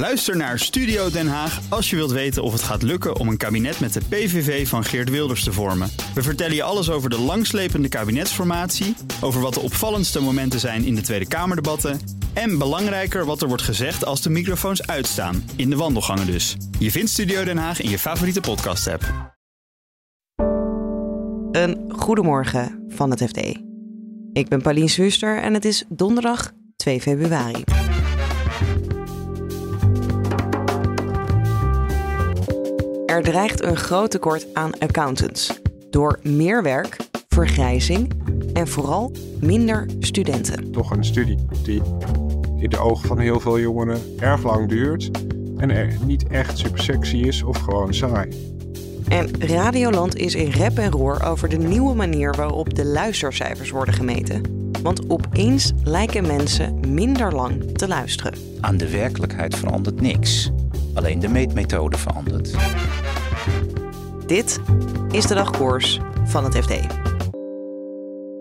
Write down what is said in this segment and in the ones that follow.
Luister naar Studio Den Haag als je wilt weten of het gaat lukken om een kabinet met de PVV van Geert Wilders te vormen. We vertellen je alles over de langslepende kabinetsformatie, over wat de opvallendste momenten zijn in de Tweede Kamerdebatten en belangrijker wat er wordt gezegd als de microfoons uitstaan, in de wandelgangen dus. Je vindt Studio Den Haag in je favoriete podcast-app. Een goedemorgen van het FD. Ik ben Paulien Zuster en het is donderdag 2 februari. Er dreigt een groot tekort aan accountants. Door meer werk, vergrijzing en vooral minder studenten. Toch een studie die in de ogen van heel veel jongeren erg lang duurt. En er niet echt super sexy is of gewoon saai. En Radioland is in rep en roer over de nieuwe manier waarop de luistercijfers worden gemeten. Want opeens lijken mensen minder lang te luisteren. Aan de werkelijkheid verandert niks. Alleen de meetmethode verandert. Dit is de dagkoers van het FD.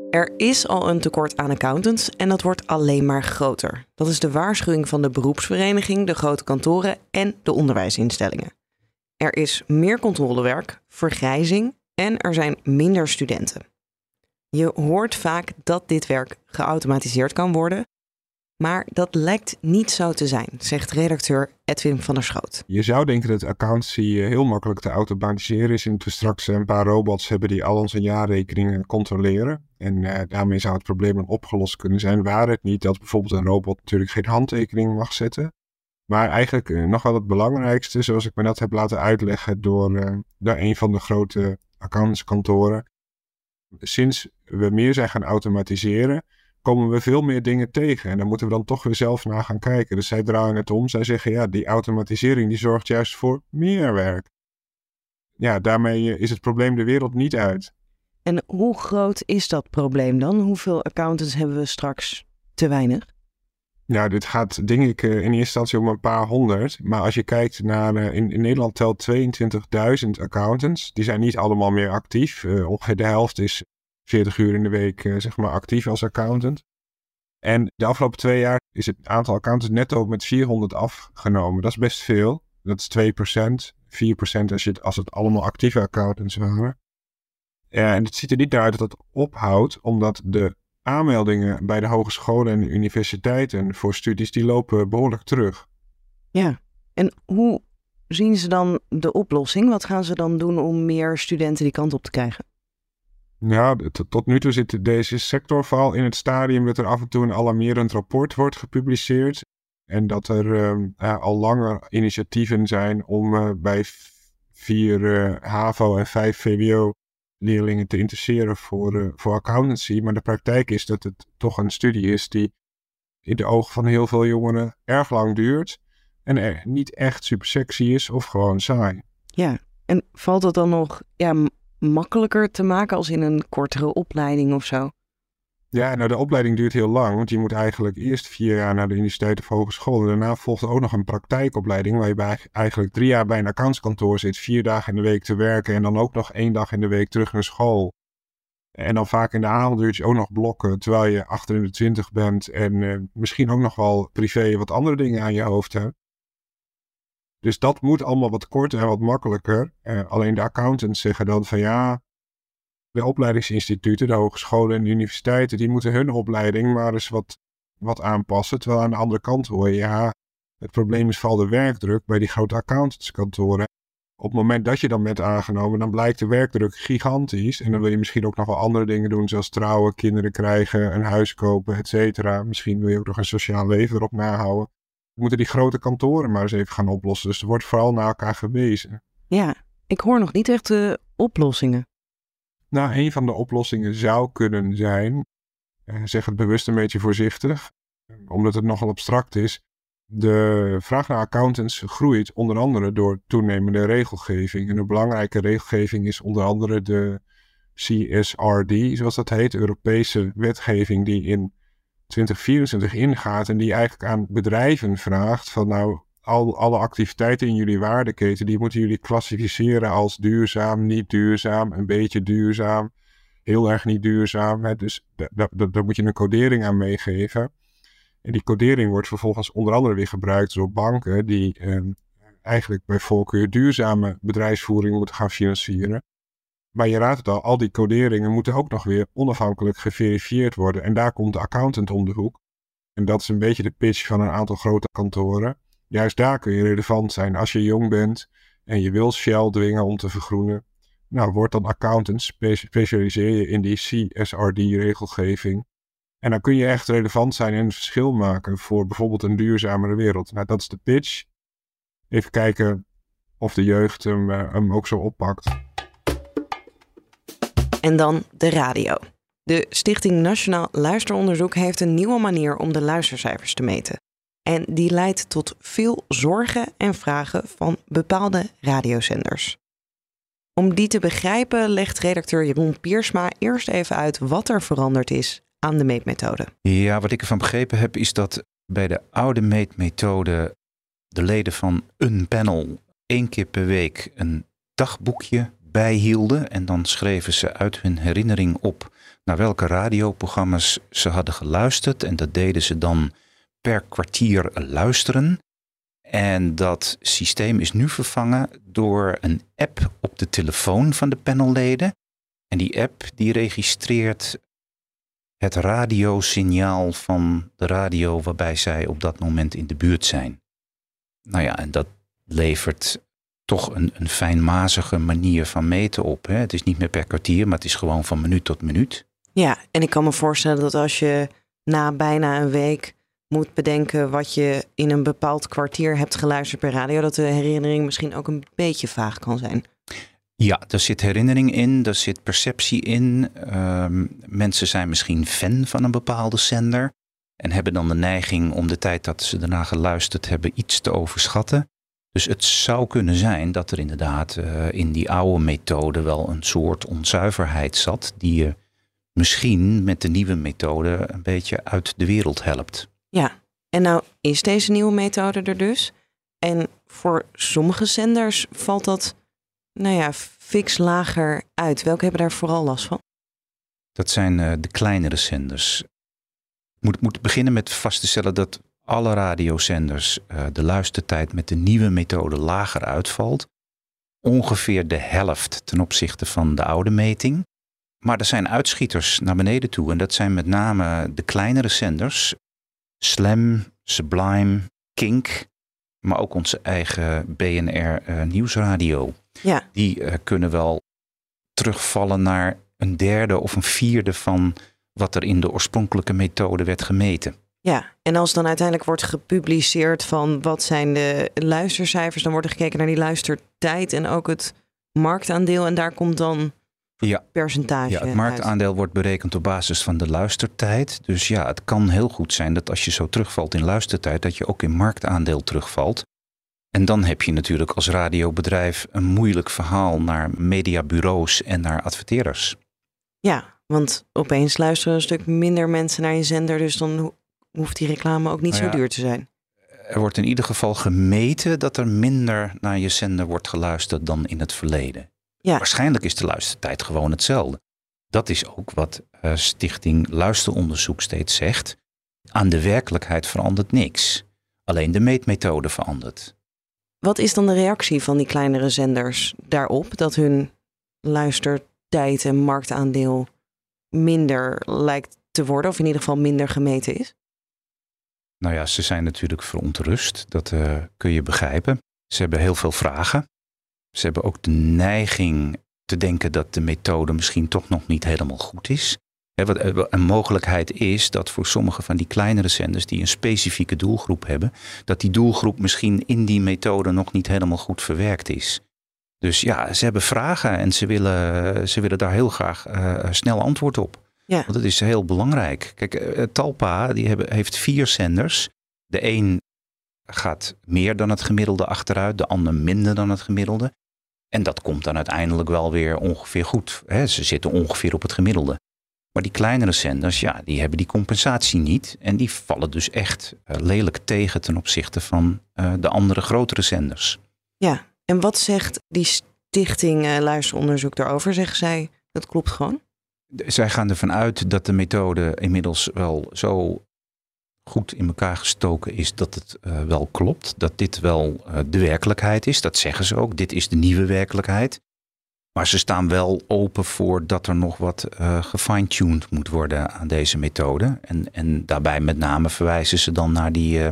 Er is al een tekort aan accountants en dat wordt alleen maar groter. Dat is de waarschuwing van de beroepsvereniging, de grote kantoren en de onderwijsinstellingen. Er is meer controlewerk, vergrijzing en er zijn minder studenten. Je hoort vaak dat dit werk geautomatiseerd kan worden, maar dat lijkt niet zo te zijn, zegt redacteur Edwin van der Schoot. Je zou denken dat accountancy eh, heel makkelijk te automatiseren is en dat we straks een paar robots hebben die al onze jaarrekeningen controleren. En uh, daarmee zou het probleem dan opgelost kunnen zijn, waar het niet dat bijvoorbeeld een robot natuurlijk geen handtekening mag zetten. Maar eigenlijk uh, nog wel het belangrijkste, zoals ik me dat heb laten uitleggen door, door een van de grote accountantskantoren. Sinds we meer zijn gaan automatiseren, komen we veel meer dingen tegen. En daar moeten we dan toch weer zelf naar gaan kijken. Dus zij draaien het om. Zij zeggen, ja, die automatisering die zorgt juist voor meer werk. Ja, daarmee is het probleem de wereld niet uit. En hoe groot is dat probleem dan? Hoeveel accountants hebben we straks te weinig? Ja, dit gaat denk ik in eerste instantie om een paar honderd. Maar als je kijkt naar, in, in Nederland telt 22.000 accountants. Die zijn niet allemaal meer actief. Uh, ongeveer de helft is 40 uur in de week uh, zeg maar actief als accountant. En de afgelopen twee jaar is het aantal accountants netto met 400 afgenomen. Dat is best veel. Dat is 2%, 4% als, je, als het allemaal actieve accountants waren. Ja, en het ziet er niet uit dat het ophoudt, omdat de aanmeldingen bij de hogescholen en universiteiten voor studies, die lopen behoorlijk terug. Ja, en hoe zien ze dan de oplossing? Wat gaan ze dan doen om meer studenten die kant op te krijgen? Ja, tot nu toe zit deze sector in het stadium dat er af en toe een alarmerend rapport wordt gepubliceerd. En dat er uh, al langer initiatieven zijn om uh, bij vier uh, HAVO en vijf VWO leerlingen te interesseren voor, voor accountancy. Maar de praktijk is dat het toch een studie is die in de ogen van heel veel jongeren erg lang duurt. En er niet echt super sexy is of gewoon saai. Ja, en valt het dan nog ja, makkelijker te maken als in een kortere opleiding of zo? Ja, nou de opleiding duurt heel lang, want je moet eigenlijk eerst vier jaar naar de universiteit of hogeschool. En daarna volgt ook nog een praktijkopleiding waar je bij eigenlijk drie jaar bij een accountskantoor zit, vier dagen in de week te werken en dan ook nog één dag in de week terug naar school. En dan vaak in de avonduurtjes ook nog blokken, terwijl je achter in de twintig bent en uh, misschien ook nog wel privé wat andere dingen aan je hoofd hebt. Dus dat moet allemaal wat korter en wat makkelijker. Uh, alleen de accountants zeggen dan van ja, de opleidingsinstituten, de hogescholen en de universiteiten, die moeten hun opleiding maar eens wat, wat aanpassen. Terwijl aan de andere kant hoor je, ja, het probleem is vooral de werkdruk bij die grote accountantskantoren. Op het moment dat je dan bent aangenomen, dan blijkt de werkdruk gigantisch. En dan wil je misschien ook nog wel andere dingen doen, zoals trouwen, kinderen krijgen, een huis kopen, et cetera. Misschien wil je ook nog een sociaal leven erop nahouden moeten die grote kantoren maar eens even gaan oplossen. Dus er wordt vooral naar elkaar gewezen. Ja, ik hoor nog niet echt de oplossingen. Nou, een van de oplossingen zou kunnen zijn, eh, zeg het bewust een beetje voorzichtig, omdat het nogal abstract is. De vraag naar accountants groeit onder andere door toenemende regelgeving. En een belangrijke regelgeving is onder andere de CSRD, zoals dat heet, Europese wetgeving die in 2024 ingaat en die eigenlijk aan bedrijven vraagt van nou, al, alle activiteiten in jullie waardeketen, die moeten jullie klassificeren als duurzaam, niet duurzaam, een beetje duurzaam, heel erg niet duurzaam. Hè? Dus daar moet je een codering aan meegeven. En die codering wordt vervolgens onder andere weer gebruikt door banken die ehm, eigenlijk bij voorkeur duurzame bedrijfsvoering moeten gaan financieren. Maar je raadt het al, al die coderingen moeten ook nog weer onafhankelijk geverifieerd worden. En daar komt de accountant om de hoek. En dat is een beetje de pitch van een aantal grote kantoren. Juist daar kun je relevant zijn als je jong bent en je wil Shell dwingen om te vergroenen. Nou, word dan accountant, specialiseer je in die CSRD-regelgeving. En dan kun je echt relevant zijn en een verschil maken voor bijvoorbeeld een duurzamere wereld. Nou, dat is de pitch. Even kijken of de jeugd hem, uh, hem ook zo oppakt. En dan de radio. De Stichting Nationaal Luisteronderzoek heeft een nieuwe manier om de luistercijfers te meten. En die leidt tot veel zorgen en vragen van bepaalde radiozenders. Om die te begrijpen legt redacteur Jeroen Piersma eerst even uit wat er veranderd is aan de meetmethode. Ja, wat ik ervan begrepen heb is dat bij de oude meetmethode de leden van een panel één keer per week een dagboekje bijhielden. En dan schreven ze uit hun herinnering op naar welke radioprogramma's ze hadden geluisterd. En dat deden ze dan per kwartier luisteren. En dat systeem is nu vervangen door een app op de telefoon van de panelleden. En die app die registreert het radiosignaal van de radio waarbij zij op dat moment in de buurt zijn. Nou ja, en dat levert toch een, een fijnmazige manier van meten op. Hè? Het is niet meer per kwartier, maar het is gewoon van minuut tot minuut. Ja, en ik kan me voorstellen dat als je na bijna een week moet bedenken wat je in een bepaald kwartier hebt geluisterd per radio, dat de herinnering misschien ook een beetje vaag kan zijn. Ja, er zit herinnering in, er zit perceptie in. Ehm, mensen zijn misschien fan van een bepaalde zender en hebben dan de neiging om de tijd dat ze daarna geluisterd hebben iets te overschatten. Dus het zou kunnen zijn dat er inderdaad uh, in die oude methode wel een soort onzuiverheid zat, die je misschien met de nieuwe methode een beetje uit de wereld helpt. Ja, en nou is deze nieuwe methode er dus. En voor sommige zenders valt dat, nou ja, fix lager uit. Welke hebben daar vooral last van? Dat zijn uh, de kleinere zenders. Ik moet, moet beginnen met vast te stellen dat alle radiozenders uh, de luistertijd met de nieuwe methode lager uitvalt. Ongeveer de helft ten opzichte van de oude meting. Maar er zijn uitschieters naar beneden toe. En dat zijn met name de kleinere zenders. Slam, Sublime, Kink. Maar ook onze eigen BNR uh, Nieuwsradio. Ja. Die uh, kunnen wel terugvallen naar een derde of een vierde van wat er in de oorspronkelijke methode werd gemeten. Ja, en als dan uiteindelijk wordt gepubliceerd van wat zijn de luistercijfers, dan wordt er gekeken naar die luistertijd en ook het marktaandeel. En daar komt dan ja. percentage. Ja, het marktaandeel wordt berekend op basis van de luistertijd. Dus ja, het kan heel goed zijn dat als je zo terugvalt in luistertijd, dat je ook in marktaandeel terugvalt. En dan heb je natuurlijk als radiobedrijf een moeilijk verhaal naar mediabureaus en naar adverteerders. Ja, want opeens luisteren een stuk minder mensen naar je zender, dus dan hoeft die reclame ook niet nou zo duur te zijn. Er wordt in ieder geval gemeten dat er minder naar je zender wordt geluisterd dan in het verleden. Ja. Waarschijnlijk is de luistertijd gewoon hetzelfde. Dat is ook wat uh, Stichting Luisteronderzoek steeds zegt. Aan de werkelijkheid verandert niks. Alleen de meetmethode verandert. Wat is dan de reactie van die kleinere zenders daarop dat hun luistertijd en marktaandeel minder lijkt te worden, of in ieder geval minder gemeten is? Nou ja, ze zijn natuurlijk verontrust. Dat uh, kun je begrijpen. Ze hebben heel veel vragen. Ze hebben ook de neiging te denken dat de methode misschien toch nog niet helemaal goed is. Wat eh, een mogelijkheid is dat voor sommige van die kleinere zenders die een specifieke doelgroep hebben, dat die doelgroep misschien in die methode nog niet helemaal goed verwerkt is. Dus ja, ze hebben vragen en ze willen, ze willen daar heel graag uh, snel antwoord op. Ja. Want dat is heel belangrijk. Kijk, uh, Talpa die hebben, heeft vier zenders. De een gaat meer dan het gemiddelde achteruit, de ander minder dan het gemiddelde. En dat komt dan uiteindelijk wel weer ongeveer goed. Hè? Ze zitten ongeveer op het gemiddelde. Maar die kleinere zenders, ja, die hebben die compensatie niet. En die vallen dus echt uh, lelijk tegen ten opzichte van uh, de andere grotere zenders. Ja, en wat zegt die stichting uh, luisteronderzoek daarover? Zeggen zij, dat klopt gewoon? Zij gaan ervan uit dat de methode inmiddels wel zo goed in elkaar gestoken is dat het uh, wel klopt. Dat dit wel uh, de werkelijkheid is. Dat zeggen ze ook. Dit is de nieuwe werkelijkheid. Maar ze staan wel open voor dat er nog wat uh, gefine-tuned moet worden aan deze methode. En, en daarbij met name verwijzen ze dan naar die,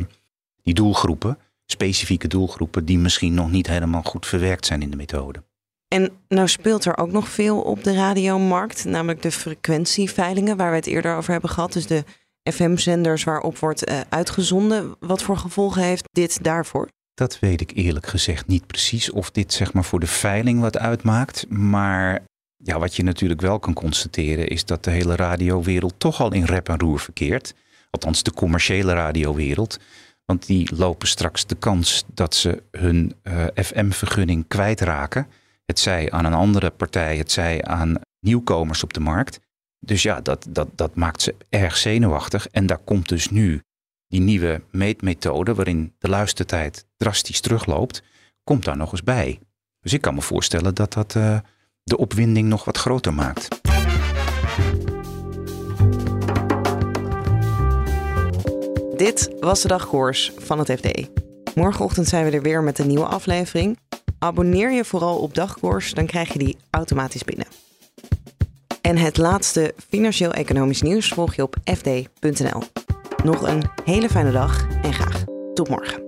die doelgroepen, specifieke doelgroepen, die misschien nog niet helemaal goed verwerkt zijn in de methode. En nou speelt er ook nog veel op de radiomarkt, namelijk de frequentieveilingen waar we het eerder over hebben gehad. Dus de FM-zenders waarop wordt uh, uitgezonden. Wat voor gevolgen heeft dit daarvoor? Dat weet ik eerlijk gezegd niet precies of dit zeg maar voor de veiling wat uitmaakt. Maar ja, wat je natuurlijk wel kan constateren is dat de hele radiowereld toch al in rep en roer verkeert. Althans de commerciële radiowereld. Want die lopen straks de kans dat ze hun uh, FM-vergunning kwijtraken. Het zij aan een andere partij, het zij aan nieuwkomers op de markt. Dus ja, dat, dat, dat maakt ze erg zenuwachtig. En daar komt dus nu die nieuwe meetmethode, waarin de luistertijd drastisch terugloopt, komt daar nog eens bij. Dus ik kan me voorstellen dat dat uh, de opwinding nog wat groter maakt. Dit was de dagkoers van het FD. Morgenochtend zijn we er weer met een nieuwe aflevering. Abonneer je vooral op dagkoers, dan krijg je die automatisch binnen. En het laatste financieel-economisch nieuws volg je op fd.nl. Nog een hele fijne dag en graag tot morgen.